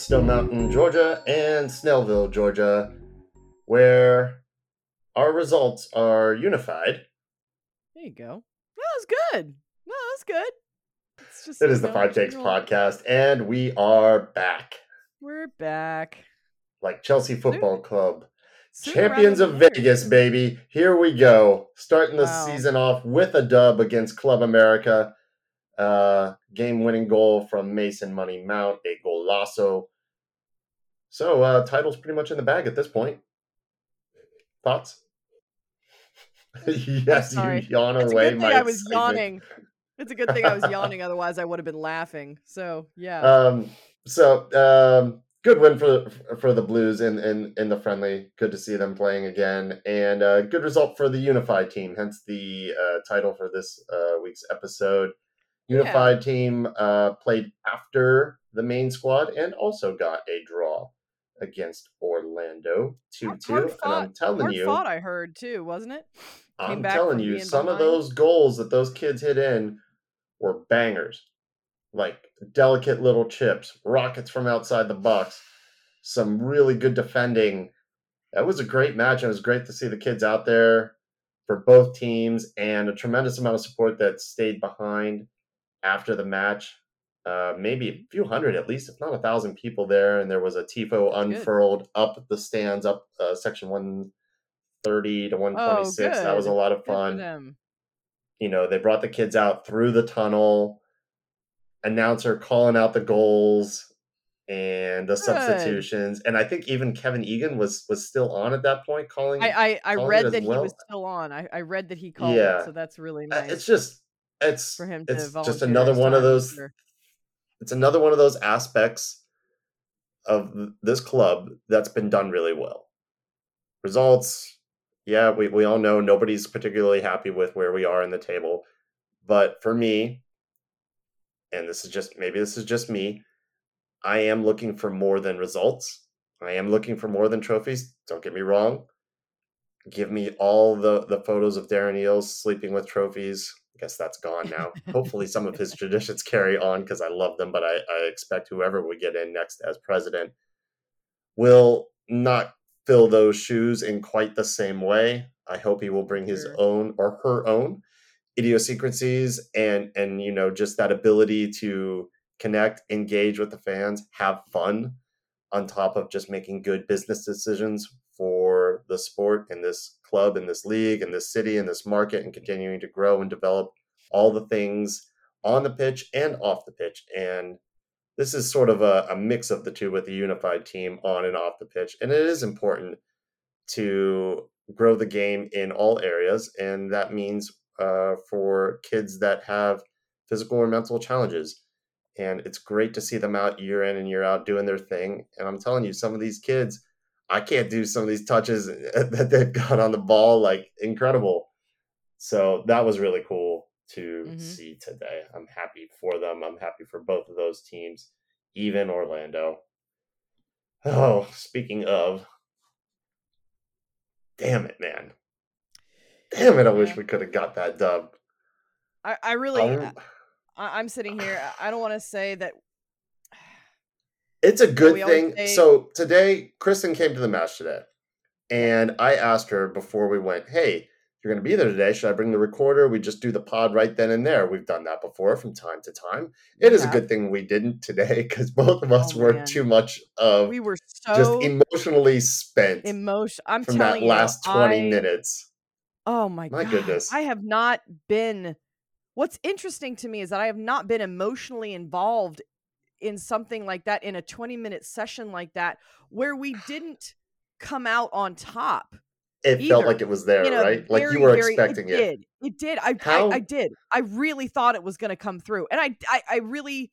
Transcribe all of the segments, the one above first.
Stone Mountain, Georgia, and Snellville, Georgia, where our results are unified. There you go. That was good. No, that was good. It's just it is the Five Takes podcast, and we are back. We're back. Like Chelsea Football Club. Champions of Vegas, baby. Here we go. Starting the wow. season off with a dub against Club America. Uh, game winning goal from Mason Money Mount, a golazo. So, uh, title's pretty much in the bag at this point. Thoughts? yes, you yawn it's away. A good thing I was yawning. It's a good thing I was yawning, otherwise I would have been laughing. So yeah. Um. So um, good win for for the Blues in in in the friendly. Good to see them playing again, and uh, good result for the unified team. Hence the uh, title for this uh, week's episode. Unified yeah. team uh, played after the main squad and also got a draw against Orlando two two. And I'm telling you, fought I heard too, wasn't it? Came I'm telling you, some behind. of those goals that those kids hit in were bangers, like delicate little chips, rockets from outside the box, some really good defending. That was a great match. It was great to see the kids out there for both teams and a tremendous amount of support that stayed behind after the match. Uh, maybe a few hundred at least, if not a thousand people there. And there was a tifo unfurled good. up the stands, up uh, section 130 to 126. Oh, that was a lot of fun. You know, they brought the kids out through the tunnel, announcer calling out the goals and the good. substitutions. And I think even Kevin Egan was was still on at that point calling. I I, I read that well. he was still on. I, I read that he called yeah. it, so that's really nice. It's just it's for him it's just another one of those it's another one of those aspects of this club that's been done really well. Results yeah we, we all know nobody's particularly happy with where we are in the table but for me and this is just maybe this is just me i am looking for more than results. I am looking for more than trophies don't get me wrong. Give me all the the photos of darren eales sleeping with trophies guess that's gone now. Hopefully, some of his traditions carry on because I love them, but I, I expect whoever we get in next as president will not fill those shoes in quite the same way. I hope he will bring his sure. own or her own idiosyncrasies and and you know just that ability to connect, engage with the fans, have fun on top of just making good business decisions for the sport in this club, in this league, in this city, in this market, and continuing to grow and develop all the things on the pitch and off the pitch. And this is sort of a, a mix of the two with a unified team on and off the pitch. And it is important to grow the game in all areas. And that means uh, for kids that have physical or mental challenges. And it's great to see them out year in and year out doing their thing. And I'm telling you, some of these kids, I can't do some of these touches that they've got on the ball like incredible. So that was really cool to mm-hmm. see today. I'm happy for them. I'm happy for both of those teams, even Orlando. Oh, speaking of, damn it, man. Damn it, I yeah. wish we could have got that dub. I, I really, um, I, am sitting here. I don't want to say that it's a good thing. Say... So today, Kristen came to the match today, and I asked her before we went, "Hey, you're going to be there today. Should I bring the recorder? We just do the pod right then and there. We've done that before from time to time. It yeah. is a good thing we didn't today because both of us oh, were man. too much of we were so just emotionally spent. Emotion. I'm from that last you, 20 I... minutes. Oh my, my God. goodness. I have not been. What's interesting to me is that I have not been emotionally involved in something like that in a 20 minute session like that where we didn't come out on top it either. felt like it was there you know, right? Very, like you were very, expecting it, it did it did I, I, I did. I really thought it was going to come through and I, I i really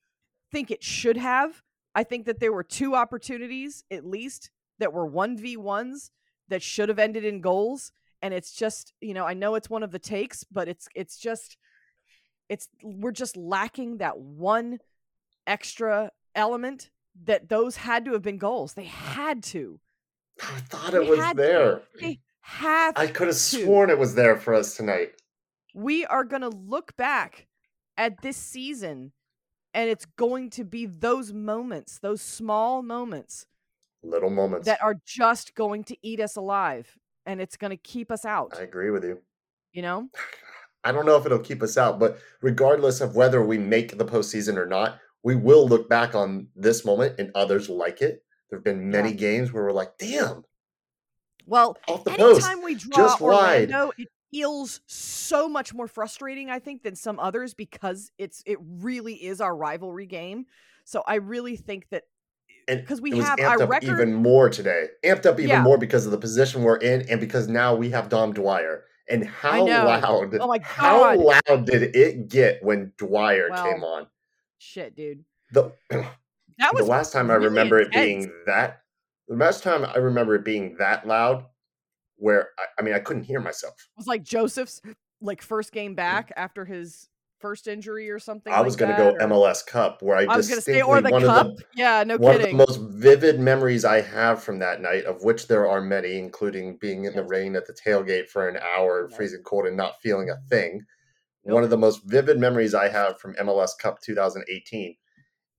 think it should have. I think that there were two opportunities at least that were 1v1s that should have ended in goals and it's just you know i know it's one of the takes but it's it's just it's we're just lacking that one extra element that those had to have been goals. They had to. I thought it they was there. To. They have. I could have sworn it was there for us tonight. We are going to look back at this season And it's going to be those moments, those small moments, little moments that are just going to eat us alive and it's going to keep us out. I agree with you. You know? I don't know if it'll keep us out, but regardless of whether we make the postseason or not, we will look back on this moment and others like it. There have been many yeah. games where we're like, damn. Well, off the anytime post, we draw just Orlando, wide. it feels so much more frustrating, I think, than some others because it's it really is our rivalry game. So I really think that because we have our record even more today, amped up even yeah. more because of the position we're in, and because now we have Dom Dwyer. And how loud? Oh my god! How loud did it get when Dwyer well, came on? Shit, dude. The that was the last time really I remember intense. it being that. The last time I remember it being that loud, where I, I mean I couldn't hear myself. It was like Joseph's like first game mm. back after his first injury or something. I was going to go or... MLS Cup, where I, I was to say, or the cup. The, yeah, no one kidding. of the most vivid memories I have from that night, of which there are many, including being in yes. the rain at the tailgate for an hour, yes. freezing cold, and not feeling a thing. One of the most vivid memories I have from MLS Cup 2018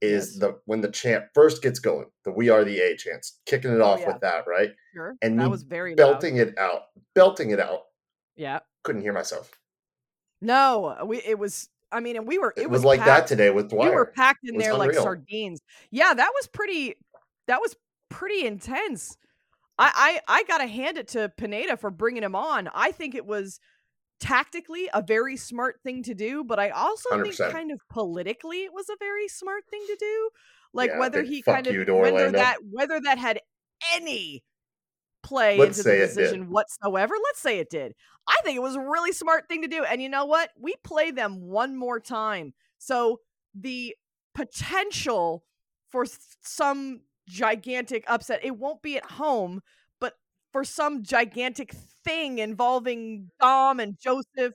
is yes. the when the chant first gets going, the "We Are the A" chant, kicking it oh, off yeah. with that, right? Sure, and that was very belting loud. it out, belting it out. Yeah, couldn't hear myself. No, uh, we it was I mean, and we were it, it was, was, like packed, that today with Dwyer. We were packed in there unreal. like sardines. Yeah, that was pretty that was pretty intense. I, I I gotta hand it to Pineda for bringing him on. I think it was tactically a very smart thing to do, but I also 100%. think kind of politically it was a very smart thing to do. Like yeah, whether he kind of whether that whether that had any play Let's into the decision whatsoever. Let's say it did. I think it was a really smart thing to do. And you know what? We play them one more time. So the potential for some gigantic upset, it won't be at home, for some gigantic thing involving Dom and Joseph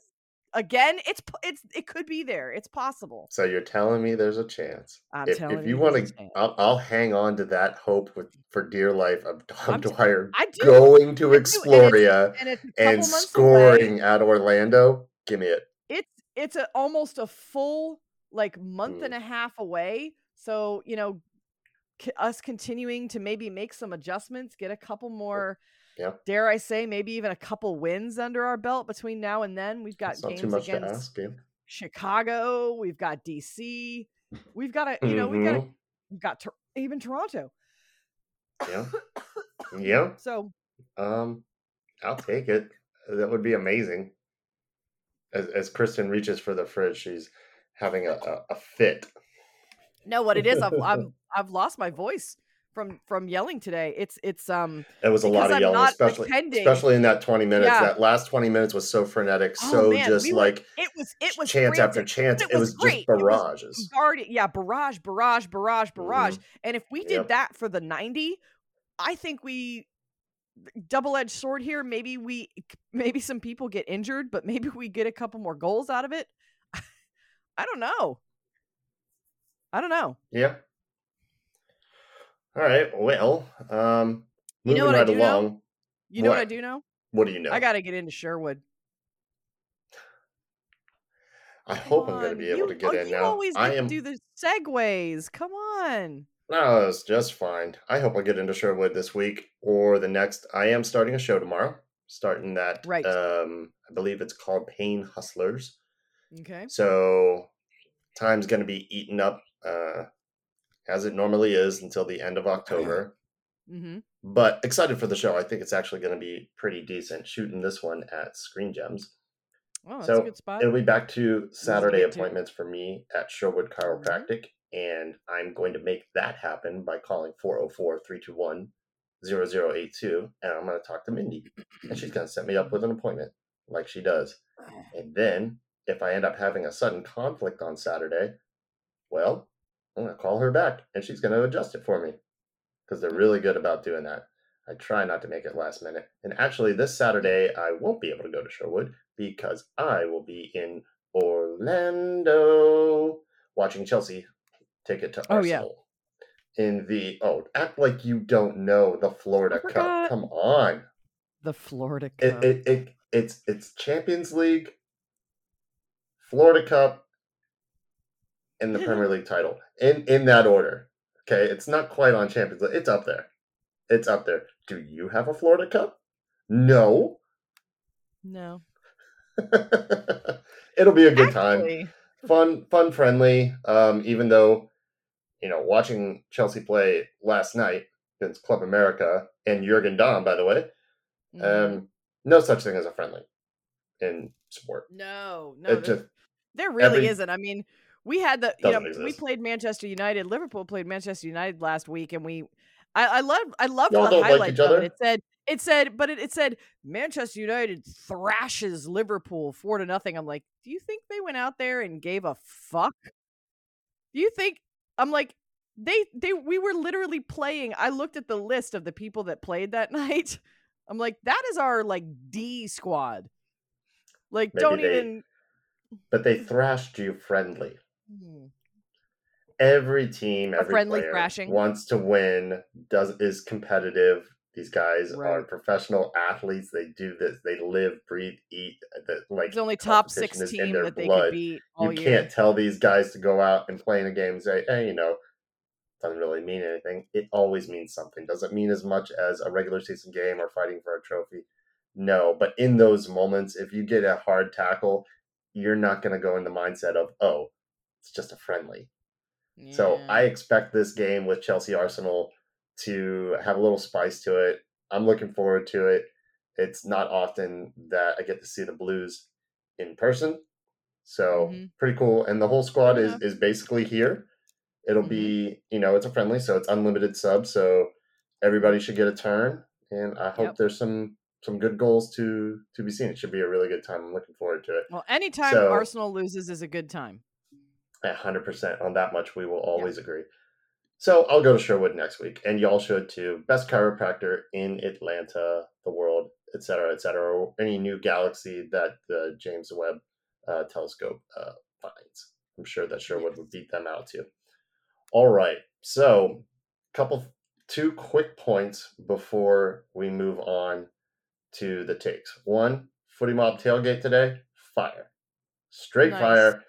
again, it's it's it could be there. It's possible. So you're telling me there's a chance. I'm if, telling if you, want to, I'll, I'll, hang on to that hope with, for dear life of Dom t- Dwyer going to Exploria and, and, and scoring away. at Orlando. Give me it. It's it's a, almost a full like month mm. and a half away. So you know, c- us continuing to maybe make some adjustments, get a couple more. Yeah. Dare I say, maybe even a couple wins under our belt between now and then. We've got games against ask, yeah. Chicago. We've got DC. We've got a, you know, mm-hmm. we've got a, we've got to, even Toronto. Yeah. yeah. So, um, I'll take it. That would be amazing. As as Kristen reaches for the fridge, she's having a, a, a fit. No, what it is, I've, I'm, I've lost my voice from from yelling today. It's it's um it was a lot of I'm yelling, especially especially in that 20 minutes. Yeah. That last 20 minutes was so frenetic, oh, so man. just we like were, it was it was chance frantic. after chance. It, it was, was just barrages. Guarded, yeah, barrage, barrage, barrage, barrage. Mm-hmm. And if we did yep. that for the 90, I think we double-edged sword here. Maybe we maybe some people get injured, but maybe we get a couple more goals out of it. I don't know. I don't know. Yeah. All right. Well, um, moving you know right along. Know? You know what? what I do know? What do you know? I got to get into Sherwood. I Come hope on. I'm going to be able you, to get oh, in you now. always I am do the segues. Come on. No, it's just fine. I hope I get into Sherwood this week or the next. I am starting a show tomorrow. Starting that, right? Um, I believe it's called Pain Hustlers. Okay. So time's going to be eaten up. Uh, as it normally is until the end of October. Mm-hmm. But excited for the show. I think it's actually going to be pretty decent. Shooting this one at Screen Gems. Oh, that's so a good spot. It'll be back to Saturday appointments to. for me at Sherwood Chiropractic. Mm-hmm. And I'm going to make that happen by calling 404 321 0082. And I'm going to talk to Mindy. And she's going to set me up with an appointment like she does. And then if I end up having a sudden conflict on Saturday, well, I'm gonna call her back and she's gonna adjust it for me because they're really good about doing that. I try not to make it last minute. And actually, this Saturday I won't be able to go to Sherwood because I will be in Orlando watching Chelsea take it to oh, Arsenal. Yeah. In the oh, act like you don't know the Florida Cup. Come on, the Florida Cup. It, it, it it's it's Champions League, Florida Cup, in the Premier League title in in that order. Okay, it's not quite on Champions League. It's up there. It's up there. Do you have a Florida Cup? No. No. It'll be a good Actually. time. Fun, fun, friendly. Um, even though, you know, watching Chelsea play last night against Club America and Jurgen Damm, by the way, mm. um, no such thing as a friendly in sport. No, no, just, there really every, isn't. I mean, we had the you know exist. we played Manchester United. Liverpool played Manchester United last week, and we I, I love I love the highlight like of it. It said it said, but it, it said Manchester United thrashes Liverpool four to nothing. I'm like, do you think they went out there and gave a fuck? Do you think I'm like they they we were literally playing. I looked at the list of the people that played that night. I'm like, that is our like D squad. Like, Maybe don't they, even. But they thrashed you friendly. Mm-hmm. Every team, every friendly player thrashing. wants to win. Does is competitive. These guys right. are professional athletes. They do this. They live, breathe, eat. That like it's only top six team that they blood. could beat. you year. can't tell these guys to go out and play in a game and say, "Hey, you know, doesn't really mean anything." It always means something. Doesn't mean as much as a regular season game or fighting for a trophy. No, but in those moments, if you get a hard tackle, you're not going to go in the mindset of, "Oh, it's just a friendly." Yeah. So I expect this game with Chelsea Arsenal to have a little spice to it. I'm looking forward to it. It's not often that I get to see the Blues in person. So mm-hmm. pretty cool. And the whole squad yeah. is, is basically here. It'll mm-hmm. be, you know, it's a friendly, so it's unlimited subs. So everybody should get a turn. And I hope yep. there's some some good goals to to be seen. It should be a really good time. I'm looking forward to it. Well, anytime so, Arsenal loses is a good time. Hundred percent on that much we will always yeah. agree. So I'll go to Sherwood next week, and y'all should too. Best chiropractor in Atlanta, the world, etc., etc. Any new galaxy that the James Webb uh, Telescope uh, finds. I'm sure that Sherwood would beat them out too. All right, so couple two quick points before we move on to the takes. One, Footie Mob tailgate today, fire, straight nice. fire.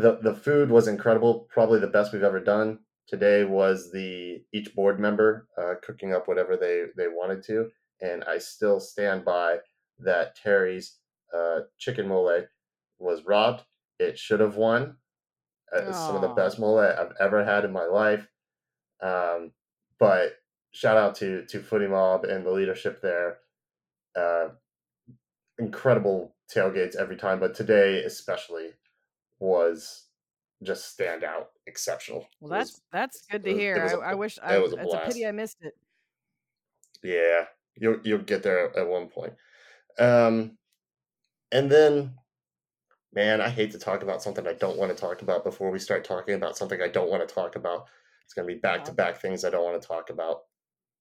The the food was incredible, probably the best we've ever done today was the each board member uh, cooking up whatever they they wanted to, and I still stand by that Terry's uh, chicken mole was robbed. It should have won. Uh, some of the best mole I've ever had in my life. Um, but shout out to to Footie Mob and the leadership there. Uh, incredible tailgates every time, but today especially was just stand out exceptional. Well, that's was, that's good to hear. A, I, I, wish I, was a it's a pity I missed it. Yeah, you'll you'll get there at one point. Um, and then, man, I hate to talk about something I don't want to talk about before we start talking about something I don't want to talk about. It's gonna be back to back things I don't want to talk about.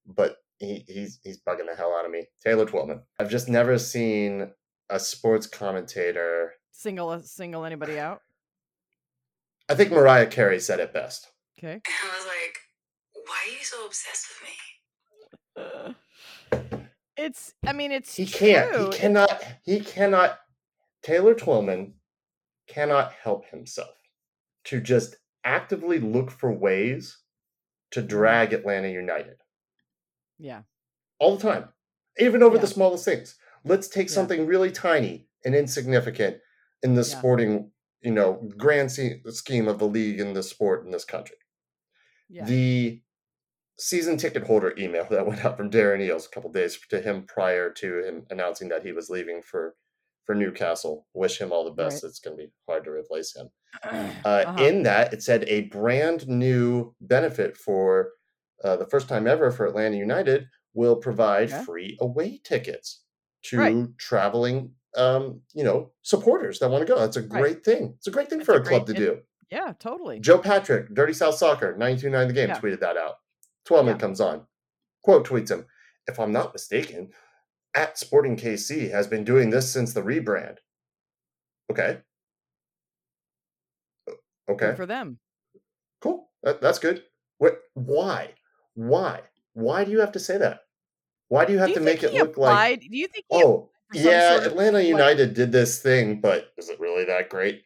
But he, he's he's bugging the hell out of me. Taylor Twellman. I've just never seen a sports commentator single single anybody out. I think Mariah Carey said it best. Okay. And I was like, why are you so obsessed with me? it's, I mean, it's. He can't. He cannot. He cannot. Taylor Twellman cannot help himself to just actively look for ways to drag Atlanta United. Yeah. All the time, even over yeah. the smallest things. Let's take yeah. something really tiny and insignificant in the yeah. sporting you know grand scheme of the league and the sport in this country. Yeah. The season ticket holder email that went out from Darren Eales a couple days to him prior to him announcing that he was leaving for for Newcastle. Wish him all the best. Right. It's going to be hard to replace him. Uh, uh-huh. In that, it said a brand new benefit for uh, the first time ever for Atlanta United will provide okay. free away tickets to right. traveling um, you know, supporters that want to go. That's a great right. thing. It's a great thing it's for a, a club to do. Yeah, totally. Joe Patrick, Dirty South Soccer, 929 the game, yeah. tweeted that out. Twellman yeah. comes on. Quote tweets him, if I'm not mistaken, at Sporting KC has been doing this since the rebrand. Okay. Okay. Good for them. Cool. That, that's good. What? Why? Why? Why do you have to say that? Why do you have do you to make it look applied? like? Do you think? oh, yeah, sort of, Atlanta United like, did this thing, but is it really that great?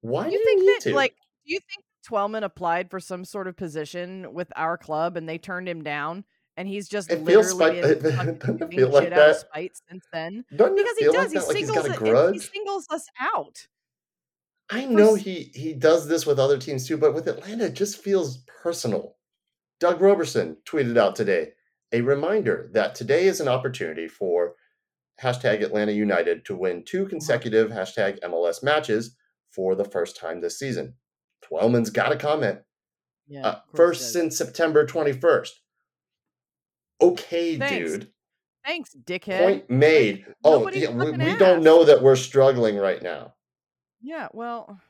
Why do you, think that? To? Like, do you think Twellman applied for some sort of position with our club and they turned him down? And he's just it literally feels spite- doesn't feel like that. spite since then. Doesn't because he does. Like he singles like it, he singles us out. I know he he does this with other teams too, but with Atlanta, it just feels personal. Doug Roberson tweeted out today a reminder that today is an opportunity for hashtag Atlanta United to win two consecutive hashtag MLS matches for the first time this season. Twellman's got a comment. Yeah, uh, first since September 21st. Okay, Thanks. dude. Thanks, dickhead. Point made. Like, oh, yeah, we, we don't know that we're struggling right now. Yeah, well.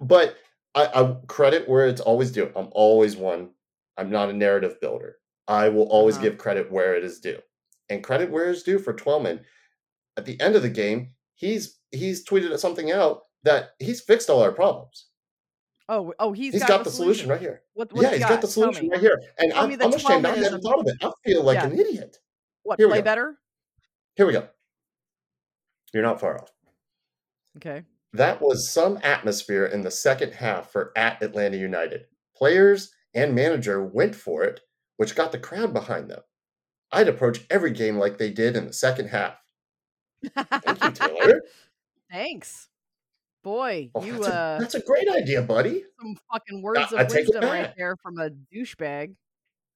But I, I credit where it's always due. I'm always one. I'm not a narrative builder. I will always uh-huh. give credit where it is due. And credit where it's due for Twellman. At the end of the game, he's he's tweeted something out that he's fixed all our problems. Oh, oh, he's he's got, got the solution. solution right here. What, yeah, he's got, got the solution right here. And Tell I'm, I'm ashamed I hadn't thought of it. I feel like yeah. an idiot. What, here play better? Here we go. You're not far off. Okay. That was some atmosphere in the second half for at Atlanta United. Players and manager went for it, which got the crowd behind them. I'd approach every game like they did in the second half. Thank you, Taylor. Thanks. Boy, oh, you that's, uh a, that's a great idea, buddy. Some fucking words I, of I wisdom right there from a douchebag.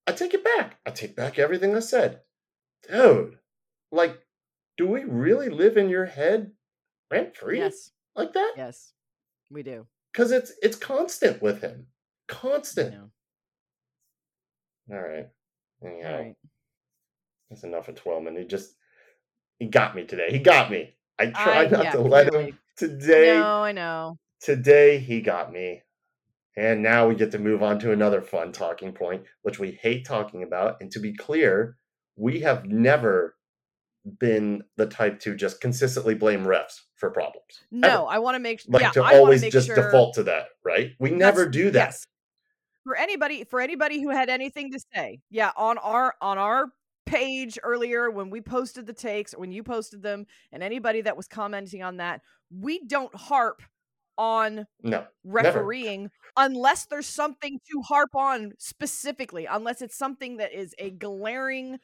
I take it back. I take back everything I said. Dude, like, do we really live in your head rent free? Yes. Like that? Yes, we do. Because it's it's constant with him. Constant. All right. Anyhow, All right. That's enough of Twellman. He just he got me today. He got me. I tried I, not yeah, to let him today. No, I know. Today he got me. And now we get to move on to another fun talking point, which we hate talking about. And to be clear, we have never been the type to just consistently blame refs for problems. No, Ever. I want to make like yeah, to I always just sure... default to that, right? We never do that. Yes. For anybody, for anybody who had anything to say, yeah, on our on our page earlier when we posted the takes, when you posted them, and anybody that was commenting on that, we don't harp on no refereeing never. unless there's something to harp on specifically, unless it's something that is a glaring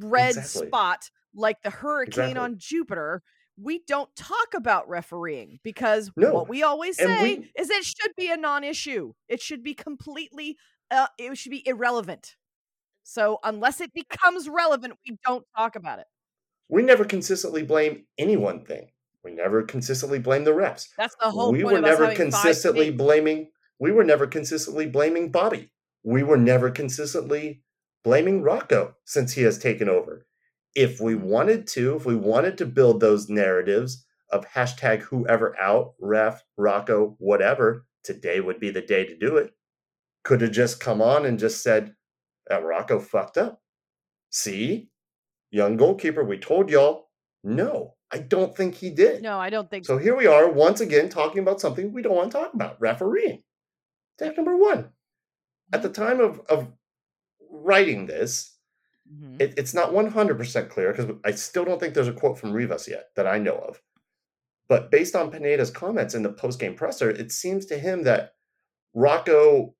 red exactly. spot like the hurricane exactly. on Jupiter, we don't talk about refereeing because no. what we always say we, is it should be a non-issue. It should be completely uh, it should be irrelevant. So unless it becomes relevant, we don't talk about it. We never consistently blame any one thing. We never consistently blame the refs. That's the whole we were never consistently blaming we were never consistently blaming Bobby. We were never consistently blaming Rocco since he has taken over. If we mm-hmm. wanted to, if we wanted to build those narratives of hashtag whoever out, ref, Rocco, whatever, today would be the day to do it. Could have just come on and just said, that Rocco fucked up. See? Young goalkeeper, we told y'all. No, I don't think he did. No, I don't think so. So here we are once again talking about something we don't want to talk about refereeing. Take number one. At the time of, of writing this, mm-hmm. it, it's not 100% clear because I still don't think there's a quote from Rivas yet that I know of. But based on Pineda's comments in the post game presser, it seems to him that Rocco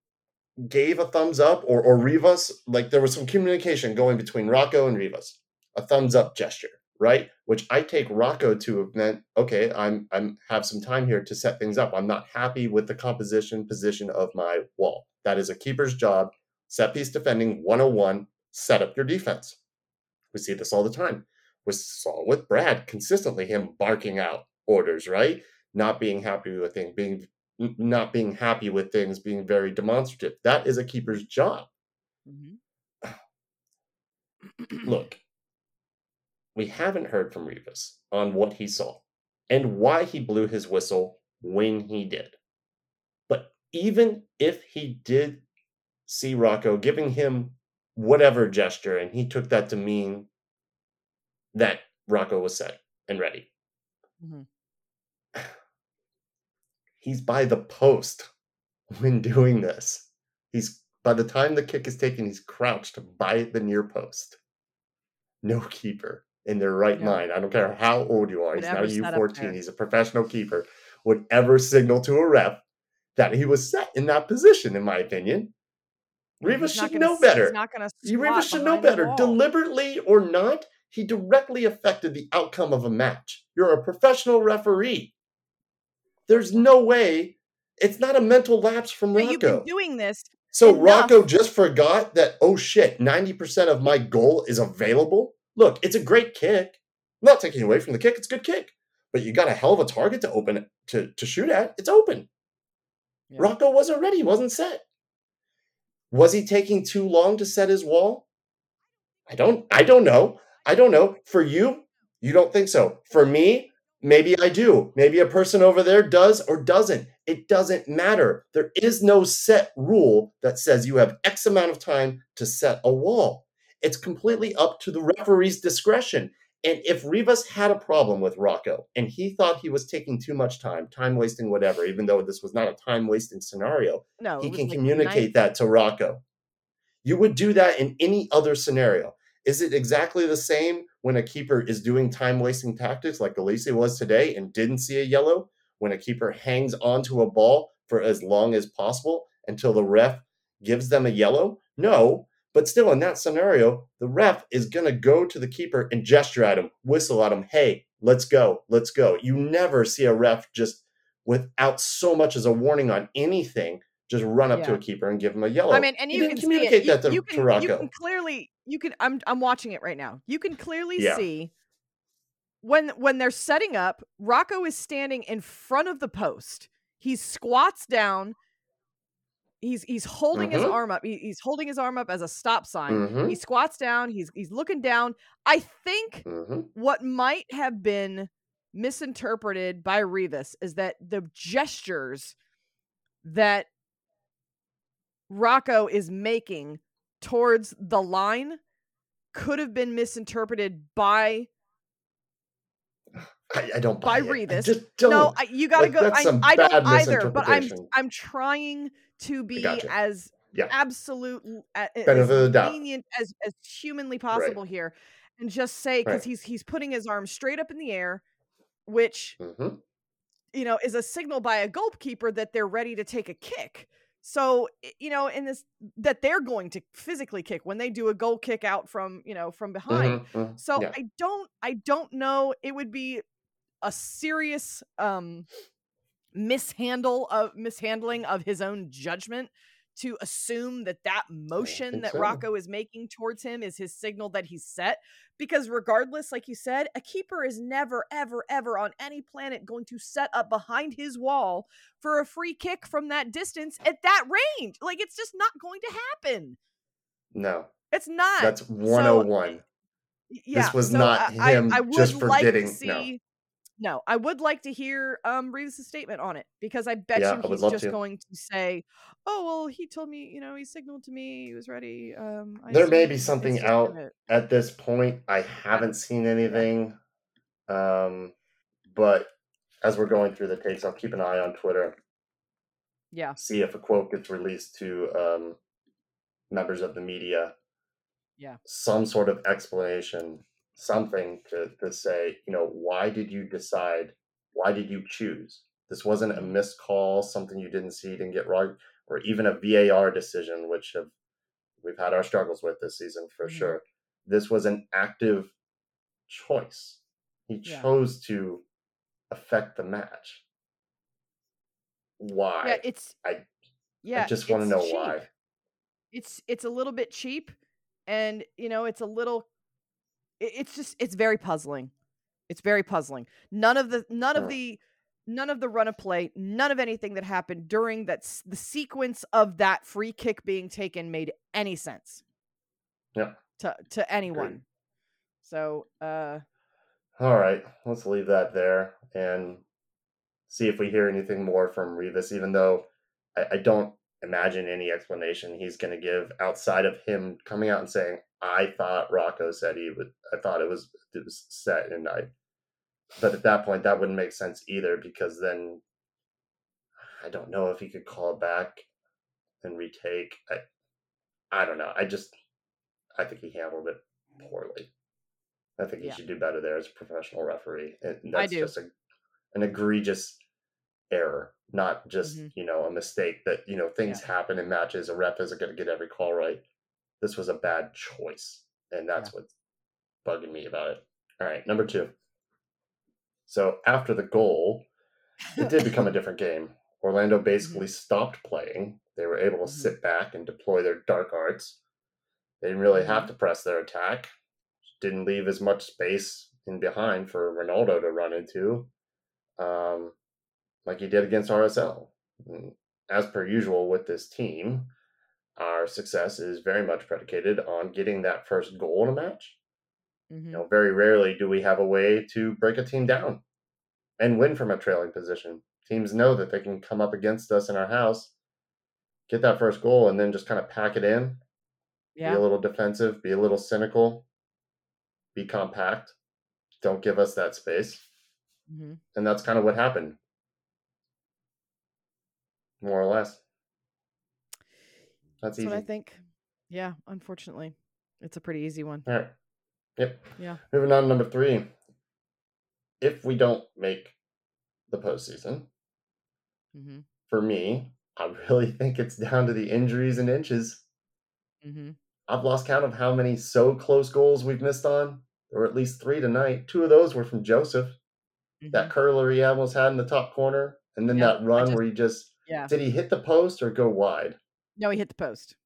gave a thumbs up or, or Rivas, like there was some communication going between Rocco and Rivas, a thumbs up gesture, right? Which I take Rocco to have meant, okay, I'm I'm have some time here to set things up. I'm not happy with the composition position of my wall. That is a keeper's job set piece defending 101, set up your defense. We see this all the time. We saw with Brad consistently him barking out orders, right? Not being happy with things, being not being happy with things, being very demonstrative. That is a keeper's job. Mm-hmm. Look, we haven't heard from Rivas on what he saw and why he blew his whistle when he did. But even if he did see Rocco giving him whatever gesture, and he took that to mean that Rocco was set and ready. Mm-hmm. He's by the post when doing this. He's by the time the kick is taken, he's crouched by the near post. No keeper in their right mind. I don't care how old you are. He's not a U14. He's a professional keeper. Would ever signal to a ref that he was set in that position, in my opinion. Rivas should gonna, know better. not gonna Rivas should know better. Deliberately or not, he directly affected the outcome of a match. You're a professional referee. There's no way. It's not a mental lapse from Rocco. You've been doing this. So enough. Rocco just forgot that, oh shit, 90% of my goal is available. Look, it's a great kick. I'm not taking away from the kick, it's a good kick. But you got a hell of a target to open to, to shoot at. It's open. Yeah. Rocco wasn't ready, wasn't set. Was he taking too long to set his wall? I don't I don't know. I don't know. For you, you don't think so. For me, maybe I do. Maybe a person over there does or doesn't. It doesn't matter. There is no set rule that says you have X amount of time to set a wall. It's completely up to the referee's discretion. And if Rivas had a problem with Rocco and he thought he was taking too much time, time wasting, whatever, even though this was not a time wasting scenario, no, he can like communicate that to Rocco. You would do that in any other scenario. Is it exactly the same when a keeper is doing time wasting tactics like Gallese was today and didn't see a yellow? When a keeper hangs onto a ball for as long as possible until the ref gives them a yellow? No, but still, in that scenario, the ref is going to go to the keeper and gesture at him, whistle at him, hey, let's go, let's go. You never see a ref just without so much as a warning on anything just run up yeah. to a keeper and give him a yellow. I mean, and you can communicate that to, you can, to Rocco. You can clearly, you can. I'm I'm watching it right now. You can clearly yeah. see when when they're setting up. Rocco is standing in front of the post. He squats down he's he's holding mm-hmm. his arm up. He, he's holding his arm up as a stop sign. Mm-hmm. He squats down. He's he's looking down. I think mm-hmm. what might have been misinterpreted by Rivas is that the gestures that Rocco is making towards the line could have been misinterpreted by I, I don't buy, buy Rivas. No, I, you got to like, go. I, I don't either, but I'm I'm trying to be as yeah. absolute as lenient as as humanly possible right. here, and just say because right. he's he's putting his arm straight up in the air, which mm-hmm. you know is a signal by a goalkeeper that they're ready to take a kick. So you know, in this that they're going to physically kick when they do a goal kick out from you know from behind. Mm-hmm, mm-hmm, so yeah. I don't I don't know. It would be a serious um mishandle of mishandling of his own judgment to assume that that motion that so. Rocco is making towards him is his signal that he's set. Because regardless, like you said, a keeper is never, ever, ever on any planet going to set up behind his wall for a free kick from that distance at that range. Like it's just not going to happen. No, it's not. That's 101. So, oh yeah, this was so not him I, I just forgetting. Like see, no no, I would like to hear um Reeves' statement on it because I bet yeah, you he's just to. going to say, "Oh well, he told me, you know, he signaled to me, he was ready." Um, I there may be something out at this point. I haven't seen anything, um, but as we're going through the takes, I'll keep an eye on Twitter. Yeah, see if a quote gets released to um, members of the media. Yeah, some sort of explanation something to, to say, you know, why did you decide? Why did you choose? This wasn't a missed call, something you didn't see, didn't get right, or even a VAR decision, which have we've had our struggles with this season for mm-hmm. sure. This was an active choice. He yeah. chose to affect the match. Why? Yeah, it's I yeah, I just want to know cheap. why. It's it's a little bit cheap and you know, it's a little it's just it's very puzzling. It's very puzzling. None of the none of the none of the run of play, none of anything that happened during that the sequence of that free kick being taken made any sense. Yeah. To to anyone. So, uh all right, let's leave that there and see if we hear anything more from Rivas, even though I, I don't imagine any explanation he's going to give outside of him coming out and saying, I thought Rocco said he would. I thought it was it was set, and I. But at that point, that wouldn't make sense either because then I don't know if he could call back and retake. I, I don't know. I just I think he handled it poorly. I think he yeah. should do better there as a professional referee. And that's just a, an egregious error, not just mm-hmm. you know a mistake that you know things yeah. happen in matches. A ref isn't going to get every call right. This was a bad choice, and that's yeah. what's bugging me about it. All right, number two. So after the goal, it did become a different game. Orlando mm-hmm. basically mm-hmm. stopped playing. They were able to mm-hmm. sit back and deploy their dark arts. They didn't really have mm-hmm. to press their attack. Didn't leave as much space in behind for Ronaldo to run into, um, like he did against RSL. And as per usual with this team, our success is very much predicated on getting that first goal in a match. Mm-hmm. You know, very rarely do we have a way to break a team down and win from a trailing position. Teams know that they can come up against us in our house, get that first goal, and then just kind of pack it in. Yeah. Be a little defensive, be a little cynical, be compact. Don't give us that space. Mm-hmm. And that's kind of what happened. More or less. That's, that's easy. what I think. Yeah, unfortunately. It's a pretty easy one. All right. Yep. Yeah. Moving on to number three. If we don't make the postseason, mm-hmm. for me, I really think it's down to the injuries and inches. Mm-hmm. I've lost count of how many so close goals we've missed on. There were at least three tonight. Two of those were from Joseph. Mm-hmm. That curler he almost had in the top corner, and then yeah, that run just, where he just yeah. did he hit the post or go wide? No, he hit the post.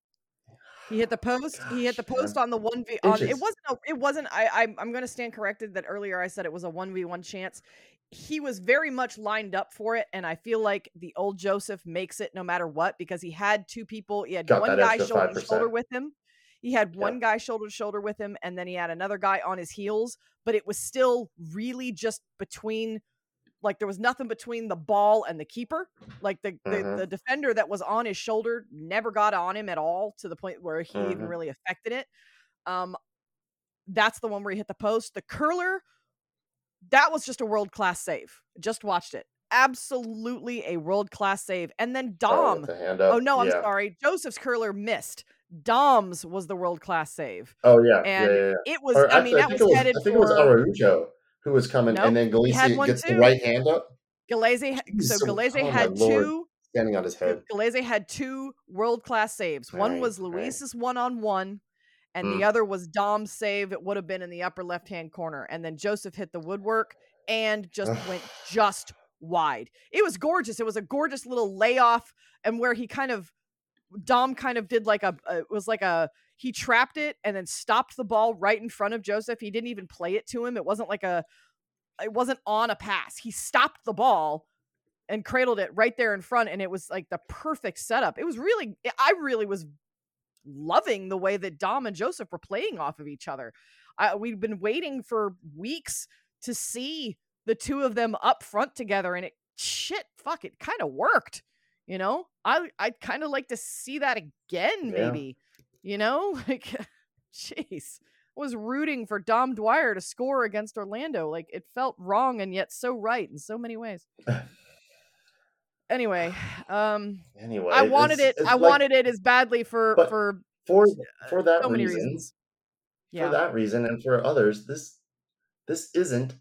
He hit the post. Gosh, he hit the post man. on the one v. On it wasn't. A, it wasn't. I, I I'm going to stand corrected that earlier I said it was a one v one chance. He was very much lined up for it, and I feel like the old Joseph makes it no matter what because he had two people. He had Got one guy shoulder to shoulder with him. He had one guy shoulder to shoulder with him, and then he had another guy on his heels. But it was still really just between like there was nothing between the ball and the keeper. Like the, mm-hmm. the, the defender that was on his shoulder never got on him at all to the point where he mm-hmm. even really affected it. Um, that's the one where he hit the post. The curler, that was just a world class save. Just watched it. Absolutely a world class save. And then oh, Dom. Oh, oh no, I'm yeah. sorry. Joseph's curler missed. Dom's was the world class save. Oh yeah, and yeah, yeah, yeah. it was. Or, I mean, that was, was, headed. I think for, it was Araujo who was coming, nope, and then Gallese gets too. the right hand up. Gallese, so, so Gallese oh had two standing on his head. Gallese had two world class saves. One right, was Luis's one on one, and mm. the other was Dom's save. It would have been in the upper left hand corner, and then Joseph hit the woodwork and just went just wide. It was gorgeous. It was a gorgeous little layoff, and where he kind of Dom kind of did like a it was like a he trapped it and then stopped the ball right in front of Joseph. He didn't even play it to him. It wasn't like a it wasn't on a pass. He stopped the ball and cradled it right there in front and it was like the perfect setup. It was really I really was loving the way that Dom and Joseph were playing off of each other. I, we've been waiting for weeks to see the two of them up front together and it shit fuck it kind of worked you know i i'd kind of like to see that again maybe you know, like, jeez, I was rooting for Dom Dwyer to score against Orlando. Like, it felt wrong and yet so right in so many ways. anyway, um, anyway, I wanted it's, it. It's I like, wanted it as badly for for for for that so reason. Reasons. Yeah. For that reason, and for others, this this isn't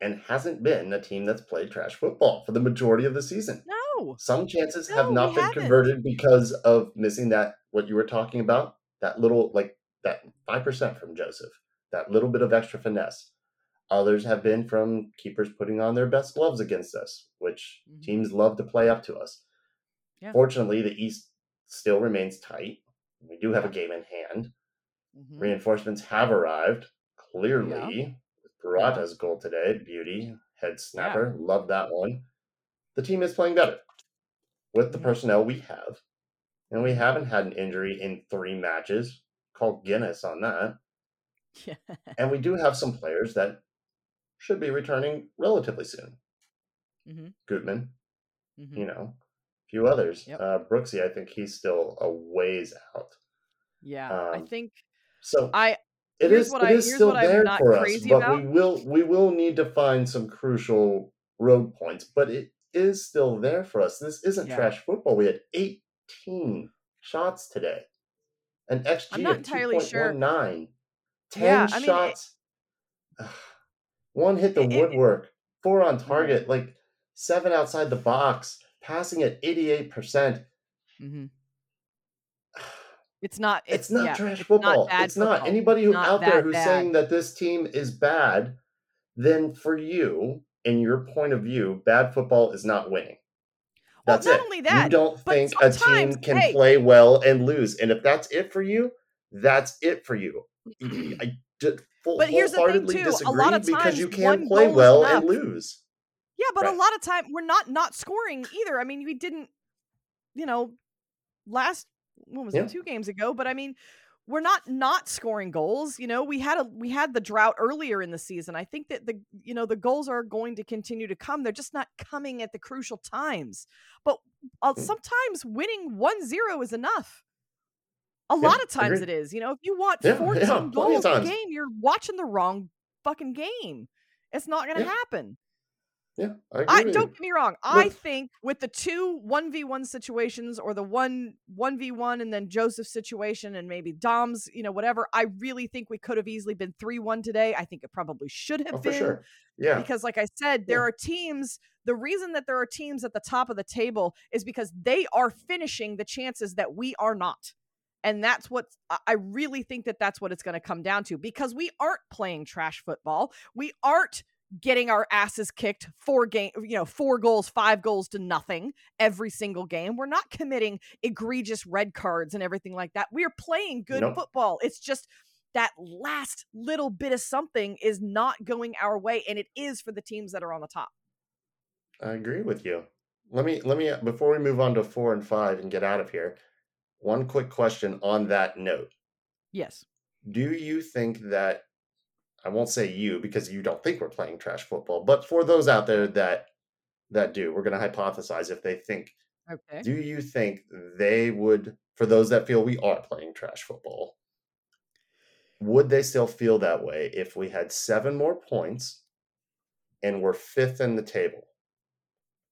and hasn't been a team that's played trash football for the majority of the season. No. Some chances no, have not been haven't. converted because of missing that what you were talking about, that little like that 5% from Joseph, that little bit of extra finesse. Others have been from keepers putting on their best gloves against us, which mm-hmm. teams love to play up to us. Yeah. Fortunately, the East still remains tight. We do have yeah. a game in hand. Mm-hmm. Reinforcements have arrived, clearly. Yeah. Purata's goal today, beauty, head snapper. Love that one. The team is playing better with the personnel we have. And we haven't had an injury in three matches. Call Guinness on that. Yeah. and we do have some players that should be returning relatively soon. Mm-hmm. Gutman, mm-hmm. you know, a few others. Yep. Uh, Brooksy, I think he's still a ways out. Yeah, um, I think so. I it is what it I, is still there for us, but about. we will we will need to find some crucial road points. But it is still there for us. This isn't yeah. trash football. We had 18 shots today, an XG I'm not of entirely sure. 10 yeah, shots. I mean, it, One hit the it, woodwork. Four on target. Like seven outside the box, passing at 88%. percent mm-hmm. It's not. It's, it's not yeah, trash football. It's not. It's football. not. Anybody who not out there who's bad. saying that this team is bad, then for you, in your point of view, bad football is not winning. That's well, not it. Only that, you don't think a team can hey, play well and lose, and if that's it for you, that's it for you. I just full, but here's the thing too: a lot of times because you can play well and lose. Yeah, but right. a lot of time we're not not scoring either. I mean, we didn't, you know, last what was yeah. it two games ago? But I mean, we're not not scoring goals. You know, we had a we had the drought earlier in the season. I think that the you know the goals are going to continue to come. They're just not coming at the crucial times. But uh, mm. sometimes winning 1-0 is enough. A yeah, lot of times it is. You know, if you want yeah, 14 yeah, goals a game, you're watching the wrong fucking game. It's not going to happen. Yeah, I, I don't get me wrong. I think with the two one v one situations or the one one v one and then Joseph situation and maybe Dom's, you know, whatever. I really think we could have easily been three one today. I think it probably should have oh, been. Sure. Yeah, because like I said, there yeah. are teams. The reason that there are teams at the top of the table is because they are finishing the chances that we are not. And that's what I really think that that's what it's going to come down to because we aren't playing trash football. We aren't getting our asses kicked four game you know four goals five goals to nothing every single game. We're not committing egregious red cards and everything like that. We're playing good nope. football. It's just that last little bit of something is not going our way and it is for the teams that are on the top. I agree with you. Let me let me uh, before we move on to four and five and get out of here one quick question on that note. Yes. Do you think that I won't say you because you don't think we're playing trash football, but for those out there that that do, we're going to hypothesize if they think. Okay. Do you think they would, for those that feel we are playing trash football, would they still feel that way if we had seven more points and we're fifth in the table?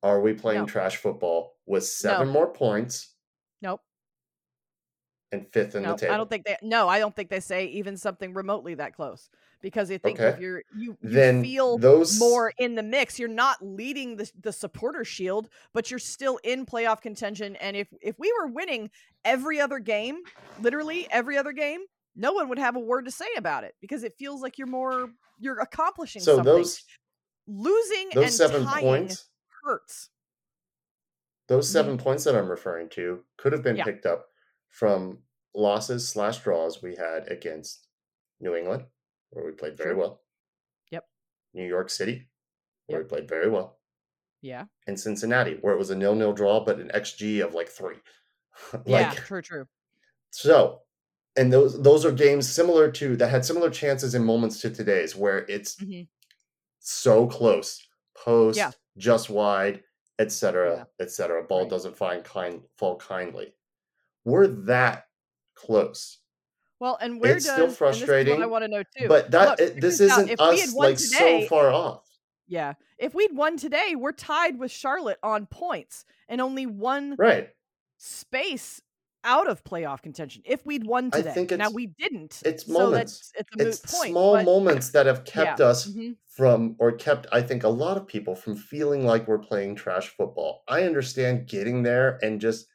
Are we playing no. trash football with seven no. more points? And fifth in nope. the table. I don't think they. No, I don't think they say even something remotely that close because I think okay. if you're you, you then feel those... more in the mix, you're not leading the the supporter shield, but you're still in playoff contention. And if if we were winning every other game, literally every other game, no one would have a word to say about it because it feels like you're more you're accomplishing so something. Those losing those and seven points hurts. Those mm-hmm. 7 mm-hmm. points that I'm referring to could have been yeah. picked up from losses slash draws we had against New England, where we played very sure. well. Yep. New York City, where yep. we played very well. Yeah. And Cincinnati, where it was a nil-nil draw, but an XG of like three. like, yeah, true, true. So, and those those are games similar to that had similar chances and moments to today's, where it's mm-hmm. so close, post, yeah. just wide, etc., yeah. etc. Ball right. doesn't find kind fall kindly. We're that close. Well, and where it's does still frustrating? I want to know too. But that Look, it, this isn't us like today, so far off. Yeah, if we'd won today, we're tied with Charlotte on points and only one right space out of playoff contention. If we'd won today, I think now we didn't. It's moments. So it's a point, small but, moments that have kept yeah. us mm-hmm. from, or kept I think a lot of people from feeling like we're playing trash football. I understand getting there and just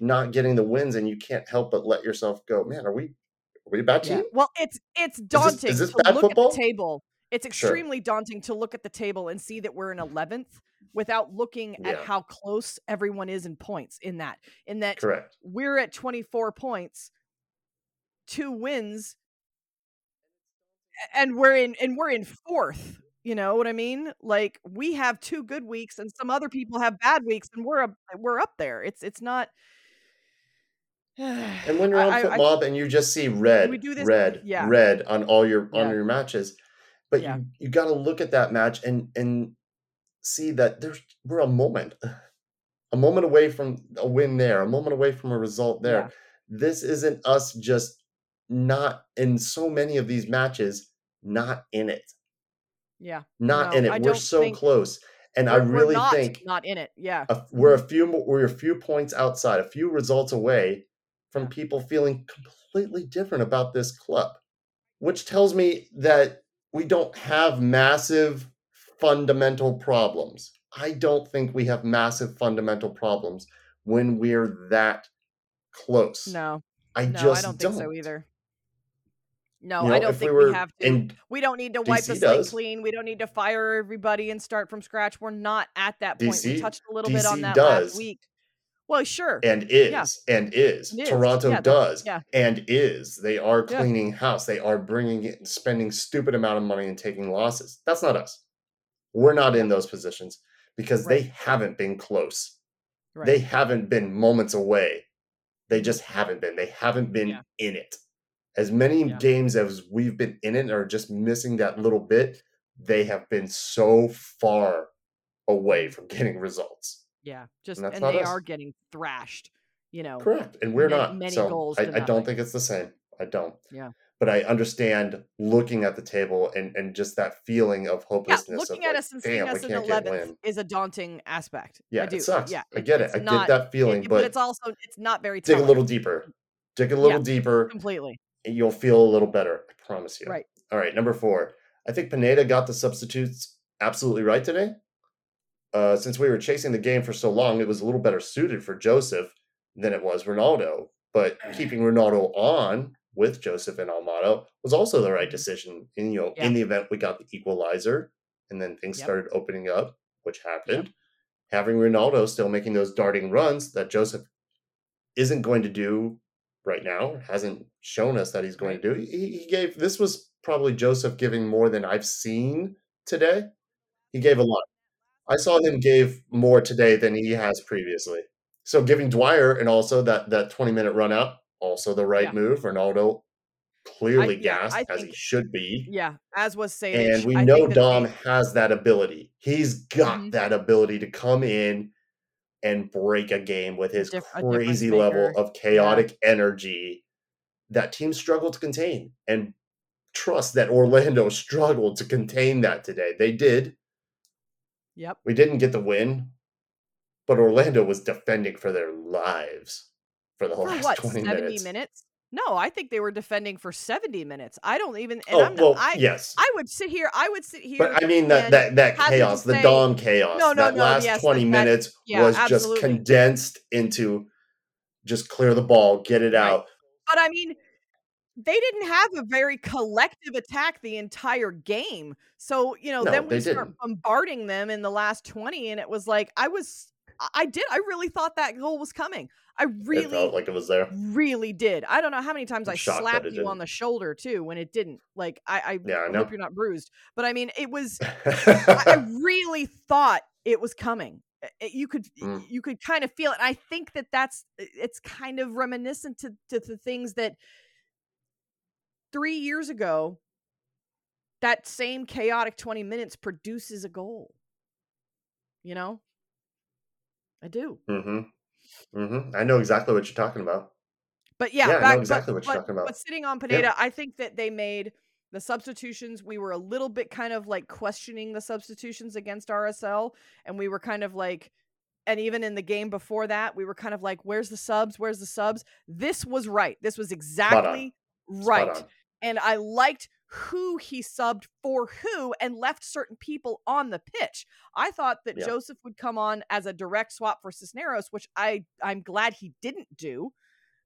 not getting the wins, and you can't help but let yourself go. Man, are we are we a bad team? Yeah. Well, it's it's daunting is this, is this to look football? at the table. It's extremely sure. daunting to look at the table and see that we're in 11th without looking yeah. at how close everyone is in points in that. In that Correct. we're at 24 points, two wins, and we're in and we're in fourth. You know what I mean? Like we have two good weeks and some other people have bad weeks and we're up we're up there. It's it's not and when you're on FotMob and you just see red, red, yeah. red on all your on yeah. your matches, but yeah. you you got to look at that match and and see that there's we're a moment, a moment away from a win there, a moment away from a result there. This isn't us just not in so many of these matches, not in it. Yeah, not no, in it. We're so close. And I really not, think not in it. Yeah, a, we're a mm-hmm. few we're a few points outside, a few results away from people feeling completely different about this club, which tells me that we don't have massive fundamental problems. I don't think we have massive fundamental problems when we're that close. No. I no, just I don't, don't think so either. No, You know, I don't if we think we, have to. We don't need to wipe the DC slate clean. We don't need to fire everybody and start from scratch. We're not at that point. We touched a little bit on that does. last week. Well, sure. and is Yeah. and is. Toronto Yeah, does yeah. and is. They are cleaning house. They are bringing it spending stupid amount of money and taking losses. That's not us. We're not in those positions because they haven't been close. Right. they haven't been moments away. They just haven't been. They haven't been in it. As many games as we've been in it or just missing that little bit they have been so far away from getting results yeah. Just that's and they us. are getting thrashed. You know. Correct. And we're many- not. many so goals I, I don't think it's the same. I don't. Yeah. But I understand looking at the table and, and just that feeling of hopelessness. Yeah, looking of at like, us and seeing us in eleventh is a daunting aspect. Yeah, I do. it sucks. Yeah, I get it. I not- get that feeling, it- but, it's also it's not very dig a little deeper. Dig a little Yeah. deeper, completely. and you'll feel a little better. I promise you. Right. All right, number four. I think Pineda got the substitutes absolutely right today. Uh, since we were chasing the game for so long, it was a little better suited for Joseph than it was Ronaldo. But keeping Ronaldo on with Joseph and Almada was also the right decision. In you know, Yeah. in the event we got the equalizer, and then things Yep. started opening up, which happened. Having Ronaldo still making those darting runs that Joseph isn't going to do right now, hasn't shown us that he's going to do. He, he gave this was probably Joseph giving more than I've seen today. He gave a lot. I saw him give more today than he has previously. So giving Dwyer and also that that 20 minute run out, also the right Yeah. move. Ronaldo clearly yeah, gassed I as he should be. Yeah, as was saying. And we I know Dom they- has that ability. He's got Mhm. that ability to come in and break a game with his diff- crazy level of chaotic energy that teams struggle to contain. And trust that Orlando struggled to contain that today. They did. Yep. We didn't get the win, but Orlando was defending for their lives for the For last what? 20 Seventy minutes. No, I think they were defending for seventy minutes. I don't even. And Oh, I'm well, not, I yes. I would sit here. I would sit here. But I mean that that that chaos, the say- Dom chaos, No, no, that no, last yes, twenty that- that- minutes yeah, was absolutely. just condensed into just clear the ball, get it Right. out. But I mean, they didn't have a very collective attack the entire game. So, you know, No, then we start didn't. bombarding them in the last 20 and it was like I was I- did I really thought that goal was coming. I It really felt like it was there. really did. I don't know how many times I'm I slapped you on didn't. the shoulder too when it didn't. Like I I, Yeah, I hope you're not bruised. But I mean, it was I, I really thought it was coming. I- I- You could Mm. you could kind of feel it. I think that that's it's kind of reminiscent to to the things that three years ago that same chaotic 20 minutes produces a goal. You know, I do. Mm-hmm. Mm-hmm. I know exactly what you're talking about. But yeah, Yeah, I know exactly but, what you're but- talking about. But sitting on Pineda, I think that they made the substitutions. We were a little bit kind of like questioning the substitutions against RSL, and we were kind of like, and even in the game before that, we were kind of like, "Where's the subs? Where's the subs?" This was right. This was exactly right. And I liked who he subbed for who and left certain people on the pitch. I thought that Yeah. Joseph would come on as a direct swap for Cisneros, which I I'm glad he didn't do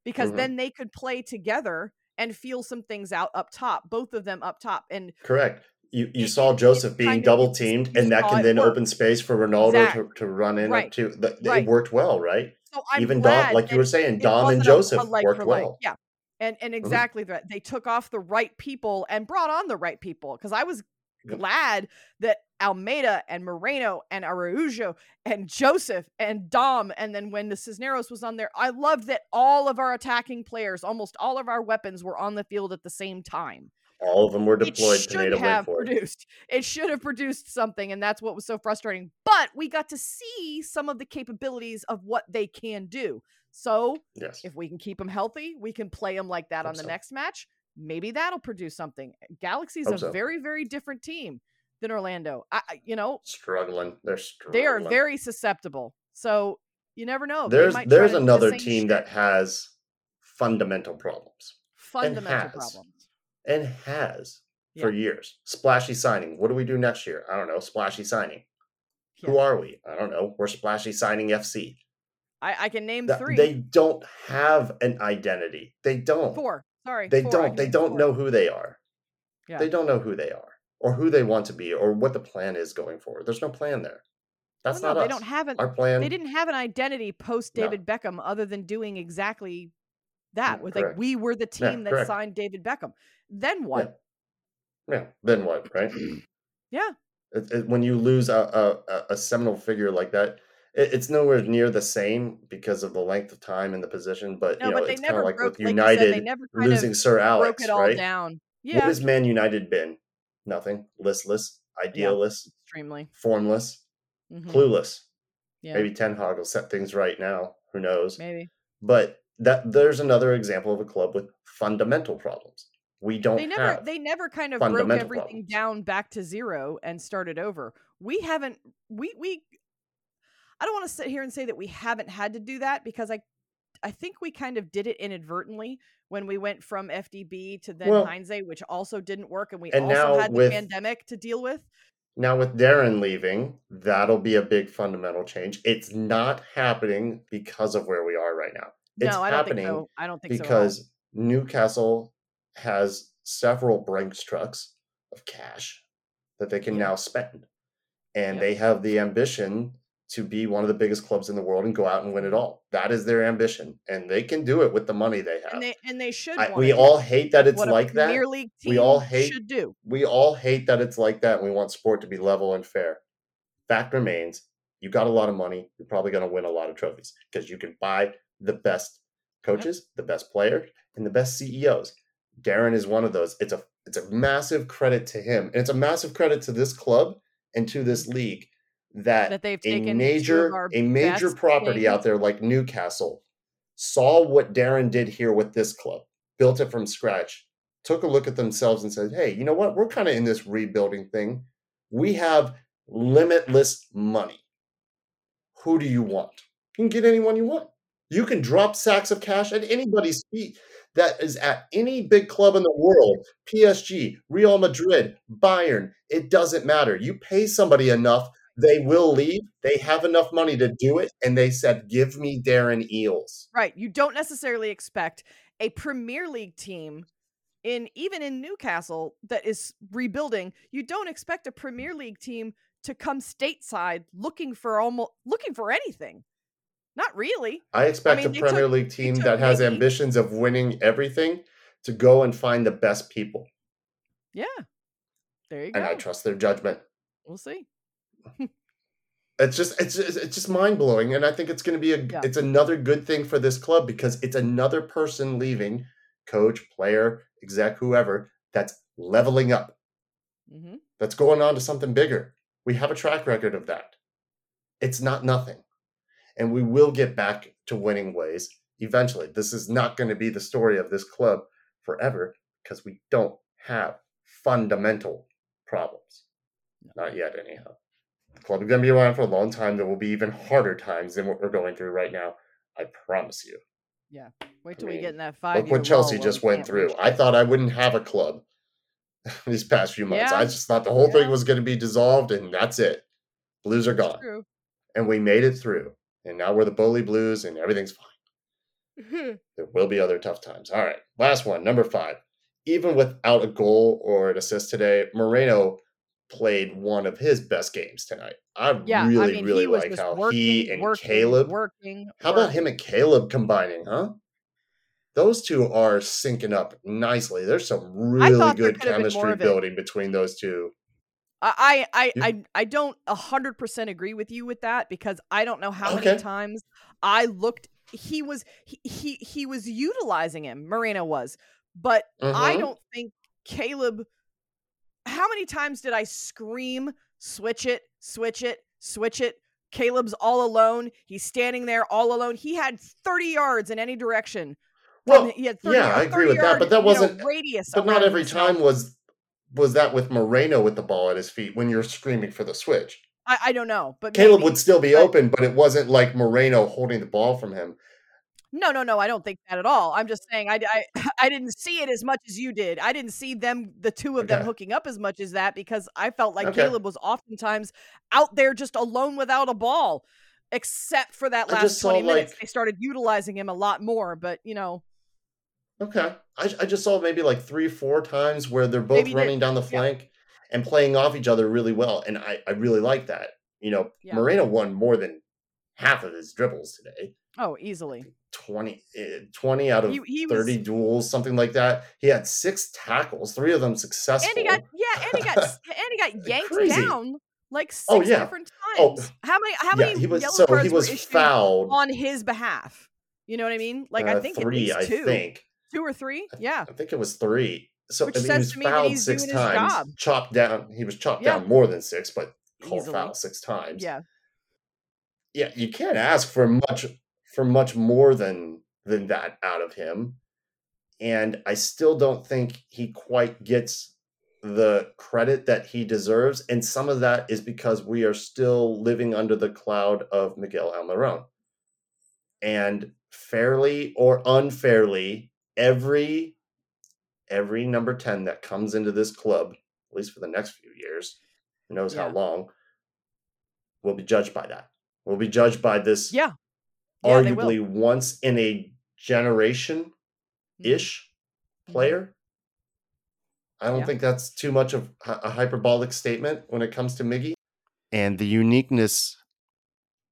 because Mhm. then they could play together and feel some things out up top, both of them up top. And Correct. You you It- saw Joseph being kind of- double teamed, and that can then open space for Ronaldo Exact- to, to run in Right. to the, Right. it worked well, right? so I'm Even glad Dom, like you were saying, Dom and a- Joseph a worked well. Yeah. And and mm-hmm. exactly that. They took off the right people and brought on the right people. Because I was Yep. glad that Almada and Moreno and Araujo and Joseph and Dom, and then when the Cisneros was on there, I loved that all of our attacking players, almost all of our weapons, were on the field at the same time. All of them were deployed. It should have produced. It should have produced something, and that's what was so frustrating. But we got to see some of the capabilities of what they can do. So Yes. if we can keep them healthy, we can play them like that Hope on the so. next match. Maybe that'll produce something. Galaxy's Hope a so. very, very different team than Orlando. I, you know, Struggling. They're struggling. they are very susceptible. So you never know. There's there's to another team shit. that has fundamental problems fundamental problems. And has for years. Splashy signing. What do we do next year? I don't know. Splashy signing. Yeah. Who are we? I don't know. We're Splashy Signing FC. I, I can name three. They don't have an identity. They don't. Four. Sorry. They do don't. They don't four. know who they are. Yeah. They don't know who they are or who they want to be or what the plan is going forward. There's no plan there. Oh, That's well, no, not they us. don't have an our plan. They didn't have an identity post David no. Beckham other than doing exactly that. Mm, with like we were the team yeah, that correct. signed David Beckham. Then what? Yeah. yeah. Then what? Right. yeah. It, it, when you lose a, a, a seminal figure like that, it, it's nowhere near the same because of the length of time and the position. But no, you know, but it's kind of like broke, with United like said, losing Sir Alex, right? Down. Yeah. What has Man United been? Nothing. Listless, idealless, yeah, extremely formless, mm-hmm. clueless. Yeah. Maybe Ten Hag will set things right now. Who knows? Maybe. But that there's another example of a club with fundamental problems. We don't. They never. they never kind of broke everything problems. down back to zero and started over. We haven't. We we. I don't want to sit here and say that we haven't had to do that because I, I think we kind of did it inadvertently when we went from FDB to then well, Heinze, which also didn't work, and we and also had the pandemic to deal with. Now with Darren leaving, that'll be a big fundamental change. It's not happening because of where we are right now. It's no, I don't think so. I don't think because so Newcastle has several Brinks trucks of cash that they can yeah. now spend. And yeah. they have the ambition to be one of the biggest clubs in the world and go out and win it all. That is their ambition, and they can do it with the money they have. And they and they should. I, we all hate that it's like that. we all hate. Should do. We all hate that it's like that. and We want sport to be level and fair. Fact remains, you got a lot of money. You're probably going to win a lot of trophies because you can buy the best coaches, the best players, and the best CEOs. Darren is one of those. It's a it's a massive credit to him, and it's a massive credit to this club and to this league that, that they've taken a major a major property out there like Newcastle saw what Darren did here with this club, built it from scratch, took a look at themselves and said, "Hey, you know what? We're kind of in this rebuilding thing. We have limitless money. Who do you want? You can get anyone you want. You can drop sacks of cash at anybody's feet." That is at any big club in the world, PSG, Real Madrid, Bayern, it doesn't matter. You pay somebody enough they will leave. They have enough money to do it. And they said, give me Darren Eales. Right. You don't necessarily expect a Premier League team in even in Newcastle that is rebuilding, you don't expect a Premier League team to come stateside looking for almost looking for anything. Not really. I expect I mean, a Premier took, League team that has maybe, ambitions of winning everything to go and find the best people. Yeah. There you go. And I trust their judgment. We'll see it's just it's just, it's just mind blowing, and I think it's going to be a yeah. it's another good thing for this club because it's another person leaving, coach, player, exec, whoever that's leveling up. Mm-hmm. That's going on to something bigger. We have a track record of that. It's not nothing, and we will get back to winning ways eventually. This is not going to be the story of this club forever because we don't have fundamental problems. Not yet, anyhow. The club is going to be around for a long time. There will be even harder times than what we're going through right now. I promise you. Yeah. Wait till I mean, we get in that five. Look what Chelsea just went through. I thought I wouldn't have a club these past few months. Yeah. I just thought the whole yeah. thing was going to be dissolved, and that's it. Blues are gone, and we made it through. And now we're the Bully Blues, and everything's fine. there will be other tough times. All right, last one, number five. Even without a goal or an assist today, Moreno played one of his best games tonight. I yeah, really, I mean, really like how working, he and working, Caleb. Working, how about him and Caleb combining, huh? Those two are syncing up nicely. There's some really good chemistry building between those two. I I I, I don't hundred percent agree with you with that because I don't know how okay. many times I looked. He was he, he he was utilizing him. Moreno was, but I mm-hmm. don't think Caleb how many times did I scream, switch it, switch it, switch it? Caleb's all alone. He's standing there all alone. He had 30 yards in any direction. Well, he had 30, yeah, I agree with that, but that wasn't know, radius. But not every time was was that with Moreno with the ball at his feet when you're screaming for the switch. I, I don't know, but Caleb maybe. would still be open, but it wasn't like Moreno holding the ball from him. No, no, no. I don't think that at all. I'm just saying I, I, I didn't see it as much as you did. I didn't see them, the two of okay. them hooking up as much as that because I felt like okay. Caleb was oftentimes out there just alone without a ball, except for that last 20 minutes. Like, they started utilizing him a lot more, but you know. Okay. I, I just saw maybe like three, four times where they're both running down the flank yeah. and playing off each other really well. And I, I really like that. You know, yeah. Moreno won more than half of his dribbles today. Oh, easily. 20, eh, 20 out of he, he 30 was, duels, something like that. He had six tackles, three of them successful. And he got yeah, and he got and he got yanked Crazy. down like oh, six oh, yeah. different oh, times. Oh, how many how yeah, many he was, yellow so cards he was were fouled on his behalf? You know what I mean? Like uh, I think three, I think. Two or three? Yeah. I think it was three. So Which I mean, he was fouled six times, chopped down. He was chopped yeah. down more than six, but called foul six times. Yeah. Yeah, you can't ask for much for much more than than that out of him. And I still don't think he quite gets the credit that he deserves. And some of that is because we are still living under the cloud of Miguel Almiron. And fairly or unfairly, every every number 10 that comes into this club, at least for the next few years, who knows yeah. how long, will be judged by that. Will be judged by this yeah yeah, arguably once in a generation ish mm-hmm. player. I don't yeah. think that's too much of a hyperbolic statement when it comes to Miggy. And the uniqueness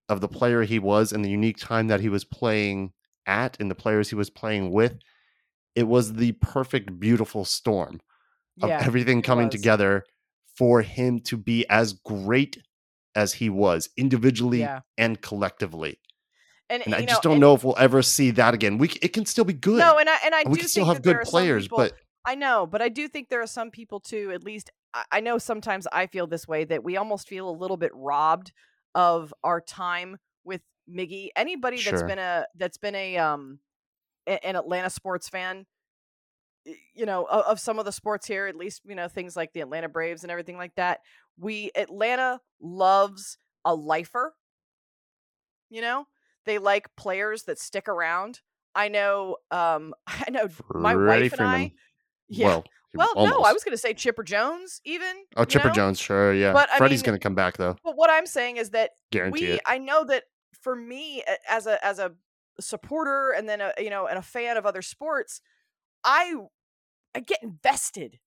of the player he was and the unique time that he was playing at and the players he was playing with, it was the perfect, beautiful storm of yeah, everything coming together for him to be as great as he was individually yeah. and collectively. And, and I know, just don't know if we'll ever see that again. We it can still be good. No, and I and I and we can still have good players, people, but I know, but I do think there are some people too. At least I, I know sometimes I feel this way that we almost feel a little bit robbed of our time with Miggy. Anybody that's been a that's been a um an Atlanta sports fan, you know, of, of some of the sports here, at least you know things like the Atlanta Braves and everything like that. We Atlanta loves a lifer. You know, they like players that stick around. I know. Um, I know my wife and Freeman. I. Yeah. Well, well no, I was going to say Chipper Jones, even. Oh, Chipper know? Jones, sure, yeah. But Freddie's going to come back though. But what I'm saying is that Guarantee we, it. I know that for me, as a as a supporter and then a you know and a fan of other sports, I I get invested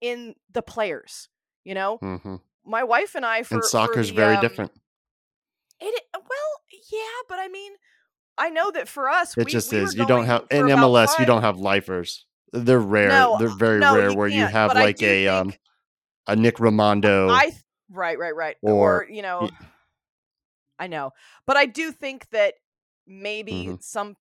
in the players. You know, mm-hmm. my wife and I for and soccer's for the, very um, different. It well, yeah, but I mean, I know that for us, it we, just we is. You don't have in MLS. Five... You don't have lifers. They're rare. No, They're very no, rare you where you have like a um a Nick Rimando. I right, right, right. Or, or you know, I know, but I do think that maybe mm-hmm. some.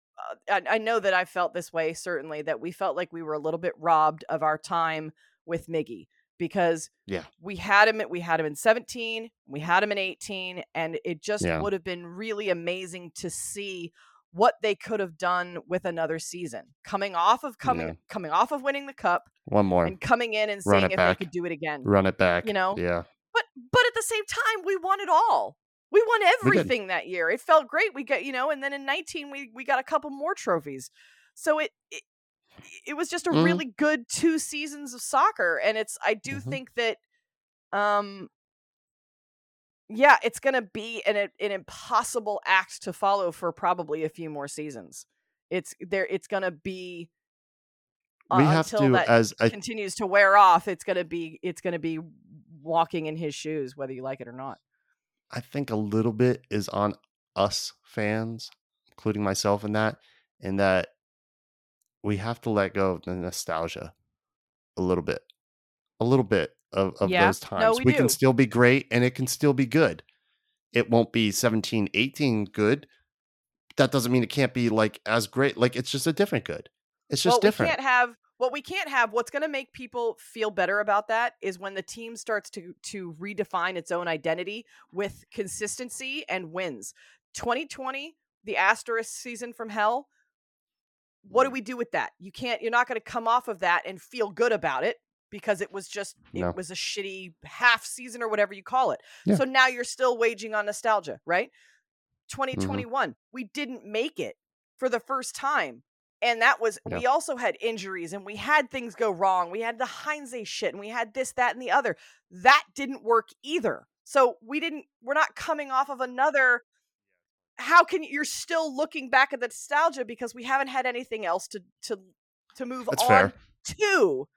Uh, I, I know that I felt this way. Certainly, that we felt like we were a little bit robbed of our time with Miggy because yeah we had him we had him in 17 we had him in 18 and it just yeah. would have been really amazing to see what they could have done with another season coming off of coming yeah. coming off of winning the cup one more and coming in and seeing if back. they could do it again run it back you know yeah but but at the same time we won it all we won everything we that year. It felt great. We got you know and then in 19 we we got a couple more trophies. So it, it it was just a mm. really good two seasons of soccer and it's i do mm-hmm. think that um yeah it's gonna be an an impossible act to follow for probably a few more seasons. It's there it's gonna be uh, we have until to that as I, continues to wear off it's gonna be it's gonna be walking in his shoes whether you like it or not i think a little bit is on us fans including myself in that in that we have to let go of the nostalgia a little bit, a little bit of, of yeah. those times. No, we, we can still be great and it can still be good. It won't be 17, 18 good. That doesn't mean it can't be like as great. Like it's just a different good. It's just well, different. We can't have what we can't have. What's going to make people feel better about that is when the team starts to to redefine its own identity with consistency and wins. 2020, the asterisk season from hell, what do we do with that? You can't. You're not going to come off of that and feel good about it because it was just it was a shitty half season or whatever you call it. Yeah. So now you're still waging on nostalgia, right? Mm-hmm. 2021, mm-hmm. we didn't make it for the first time. And that was yeah. we also had injuries and we had things go wrong. We had the Heinze shit and we had this, that, and the other. That didn't work either. So we didn't we're not coming off of another how can you're still looking back at the nostalgia because we haven't had anything else to to to move That's on fair. to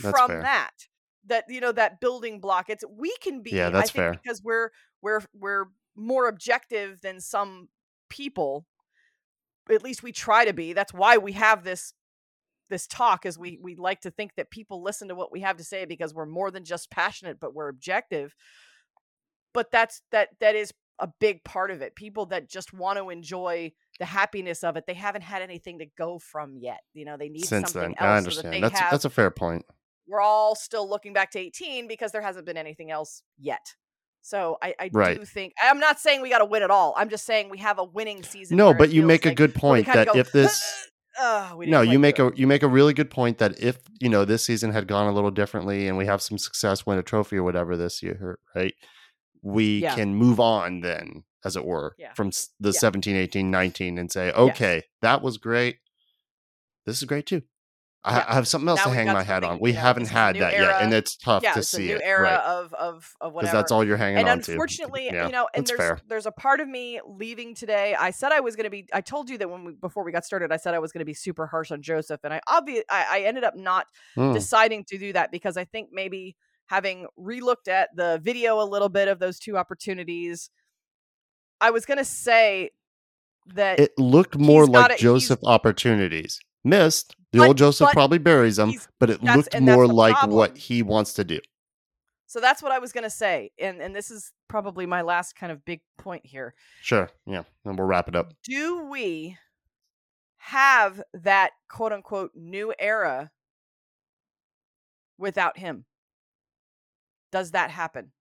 that's from fair. that that you know that building block it's we can be yeah that's I think fair because we're we're we're more objective than some people at least we try to be that's why we have this this talk is we we like to think that people listen to what we have to say because we're more than just passionate but we're objective. But that's that that is a big part of it. People that just want to enjoy the happiness of it they haven't had anything to go from yet you know they need Since something then, else i understand so that that's have, that's a fair point. We're all still looking back to 18 because there hasn't been anything else yet. So I, I right. do think I'm not saying we got to win at all. I'm just saying we have a winning season. No, but you make like, a good point that go, if this uh, no, you make a you make a really good point that if you know this season had gone a little differently and we have some success, win a trophy or whatever this year, right? We yeah. can move on then, as it were, yeah. from the yeah. 17, 18, 19 and say, okay, yes. that was great. This is great too. I, I have something else now to hang my hat on. We you know, haven't had that era. yet, and it's tough yeah, to it's see a new it. era right. of of of whatever. that's all you're hanging and on to. And unfortunately, yeah, you know, and there's fair. there's a part of me leaving today. I said I was going to be. I told you that when we before we got started, I said I was going to be super harsh on Joseph, and I obviously I, I ended up not mm. deciding to do that because I think maybe having relooked at the video a little bit of those two opportunities, I was going to say that it looked more like Joseph opportunities missed. The but, old Joseph probably buries them, but it looked more like problem. what he wants to do. So that's what I was going to say, and and this is probably my last kind of big point here. Sure, yeah, and we'll wrap it up. Do we have that quote unquote new era without him? Does that happen?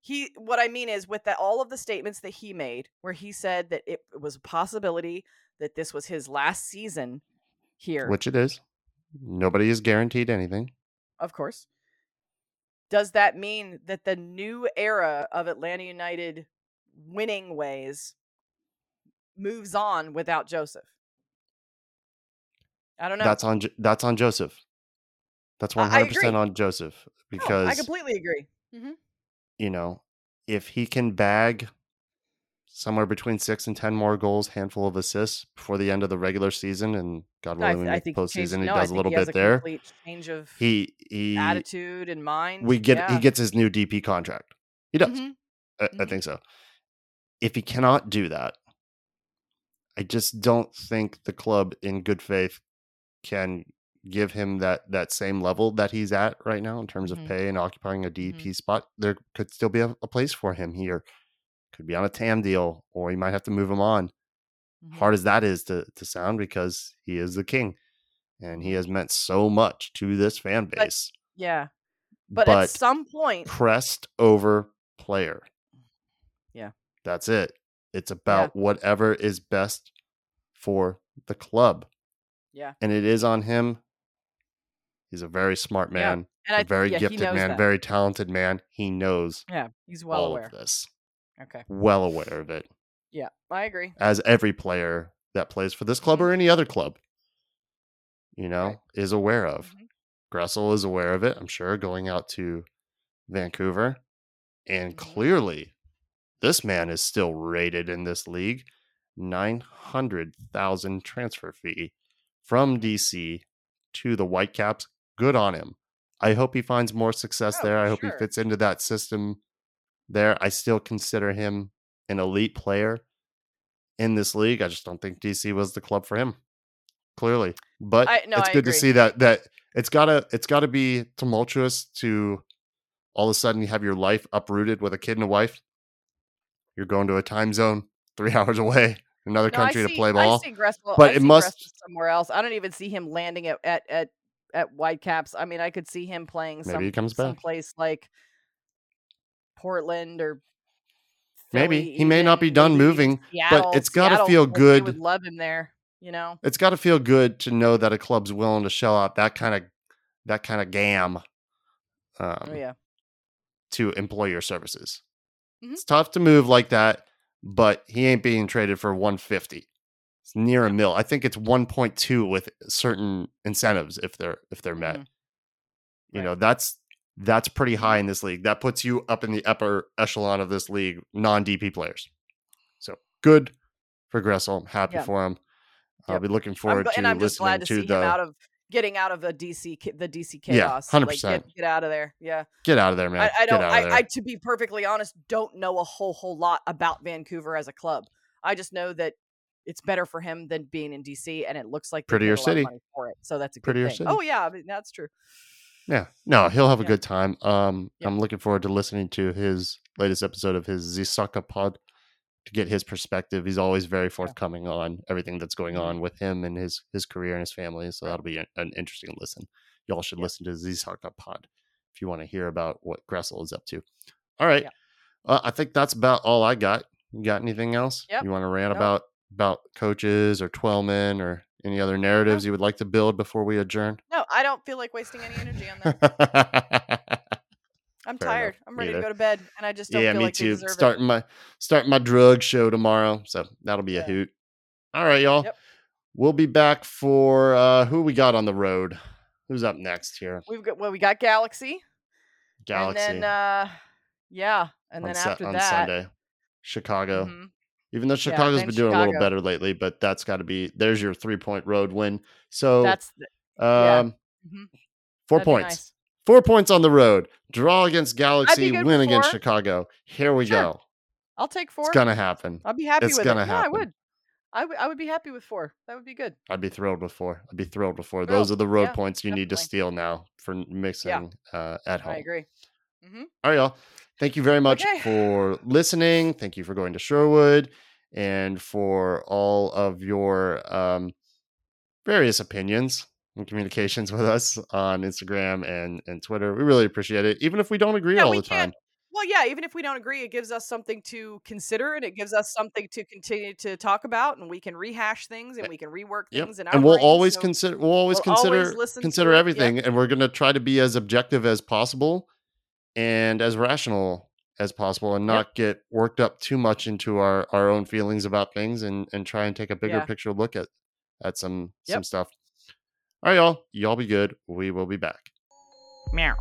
He, what I mean is, with that, all of the statements that he made, where he said that it was a possibility that this was his last season here. Which it is. Nobody is guaranteed anything. Of course. Does that mean that the new era of Atlanta United winning ways moves on without Joseph? I don't know. That's on that's on Joseph. That's one hundred percent on Joseph because I completely agree. Mm-hmm. You know, if he can bag somewhere between six and ten more goals, handful of assists before the end of the regular season, and God willing, when we postseason, he no, does a little bit there. Change of he he attitude and mind. We get yeah. he gets his new DP contract. He does. Mm-hmm. I, mm-hmm. I think so. If he cannot do that, I just don't think the club, in good faith, can give him that that same level that he's at right now in terms mm-hmm. of pay and occupying a DP mm-hmm. spot. There could still be a, a place for him here could be on a TAM deal, or you might have to move him on. Mm-hmm. Hard as that is to to sound, because he is the king, and he has meant so much to this fan base. But, yeah, but, but, at some point, pressed over player. Yeah, that's it. It's about yeah. whatever is best for the club. Yeah, and it is on him. He's a very smart man, yeah. a very yeah, gifted man, that. very talented man. He knows. Yeah, he's well aware of this. Okay. Well aware of it. Yeah, I agree. As every player that plays for this club or mm-hmm. any other club, you know, right. is aware of. mm hmm Gressel is aware of it, I'm sure, going out to Vancouver. And mm-hmm. clearly, this man is still rated in this league. 900,000 transfer fee from DC to the Whitecaps. Good on him. I hope he finds more success oh, there. I hope sure. he fits into that system there. I still consider him an elite player in this league. I just don't think DC was the club for him. Clearly, but I, no, it's I good agree. to see that that it's gotta it's gotta be tumultuous to all of a sudden you have your life uprooted with a kid and a wife. You're going to a time zone three hours away, another no, country see, to play ball. Gressel, but it must somewhere else. I don't even see him landing at at at, at Whitecaps. I mean, I could see him playing some, Maybe he comes back. someplace like Portland or Philly, maybe he may not be done moving, Seattle, but it's got to feel good. Would love him there, you know. It's got to feel good to know that a club's willing to shell out that kind of that kind of gam. Oh, um, oh, yeah. To employ your services, mm-hmm. it's tough to move like that, but he ain't being traded for 150. It's near a mill. I think it's 1.2 with certain incentives if they're if they're met. Mm. You right. know, that's that's pretty mm-hmm. high in this league. That puts you up in the upper echelon of this league, non DP players. So good for Gressel. I'm happy yeah. for him. I'll be looking forward I'm, to and I'm just glad to, see the, him out of getting out of the DC the DC chaos. Yeah, hundred like, percent. Get, get, out of there. Yeah, get out of there, man. I, I don't. I, I, to be perfectly honest, don't know a whole whole lot about Vancouver as a club. I just know that it's better for him than being in DC, and it looks like prettier city for it. So that's a prettier thing. city. Oh yeah, I mean, that's true. Yeah, no, he'll have a yeah. good time. Um, yeah. I'm looking forward to listening to his latest episode of his Zisaka pod to get his perspective. He's always very forthcoming yeah. on everything that's going mm-hmm. on with him and his his career and his family. So that'll be an, an interesting listen. Y'all should listen to Zisaka pod if you want to hear about what Gressel is up to. All right, uh, I think that's about all I got. You got anything else? Yep. You want to rant about about coaches or Twellman or any other narratives you would like to build before we adjourn? No, I don't feel like wasting any energy on that. I'm Fair tired. Enough. I'm ready to go to bed, and I just don't yeah, feel me like too. starting it. my starting my drug show tomorrow, so that'll be yeah. a hoot. All right, y'all. Yep. We'll be back for uh who we got on the road. Who's up next here? We've got well, we got Galaxy. Galaxy. And then uh yeah, and on then after on that Sunday, Chicago. Mm-hmm. Even though Chicago's yeah, been doing Chicago. a little better lately, but that's got to be there's your three point road win. So that's the, yeah. um, mm-hmm. 4 That'd points. Nice. Four points on the road. Draw against Galaxy, win against Chicago. Here we sure. go. I'll take four. It's gonna happen. I'll be happy it's with gonna it. Happen. Yeah, I would. I, w- I would be happy with four. That would be good. I'd be thrilled with four. I'd be thrilled with four. Thrilled. Those are the road yeah, points you definitely. need to steal now for mixing yeah. uh, at home. I agree. Mm-hmm. All right, y'all. Thank you very much okay. for listening. Thank you for going to Sherwood and for all of your um, various opinions and communications with us on Instagram and, and Twitter. We really appreciate it, even if we don't agree yeah, all the time. Well, yeah, even if we don't agree, it gives us something to consider and it gives us something to continue to talk about, and we can rehash things and we can rework things. Yep. and we'll always so consider. We'll always we'll consider always consider everything, and we're going to try to be as objective as possible and as rational as possible and not yep. get worked up too much into our our own feelings about things and and try and take a bigger yeah. picture look at at some yep. some stuff all right y'all y'all be good we will be back meow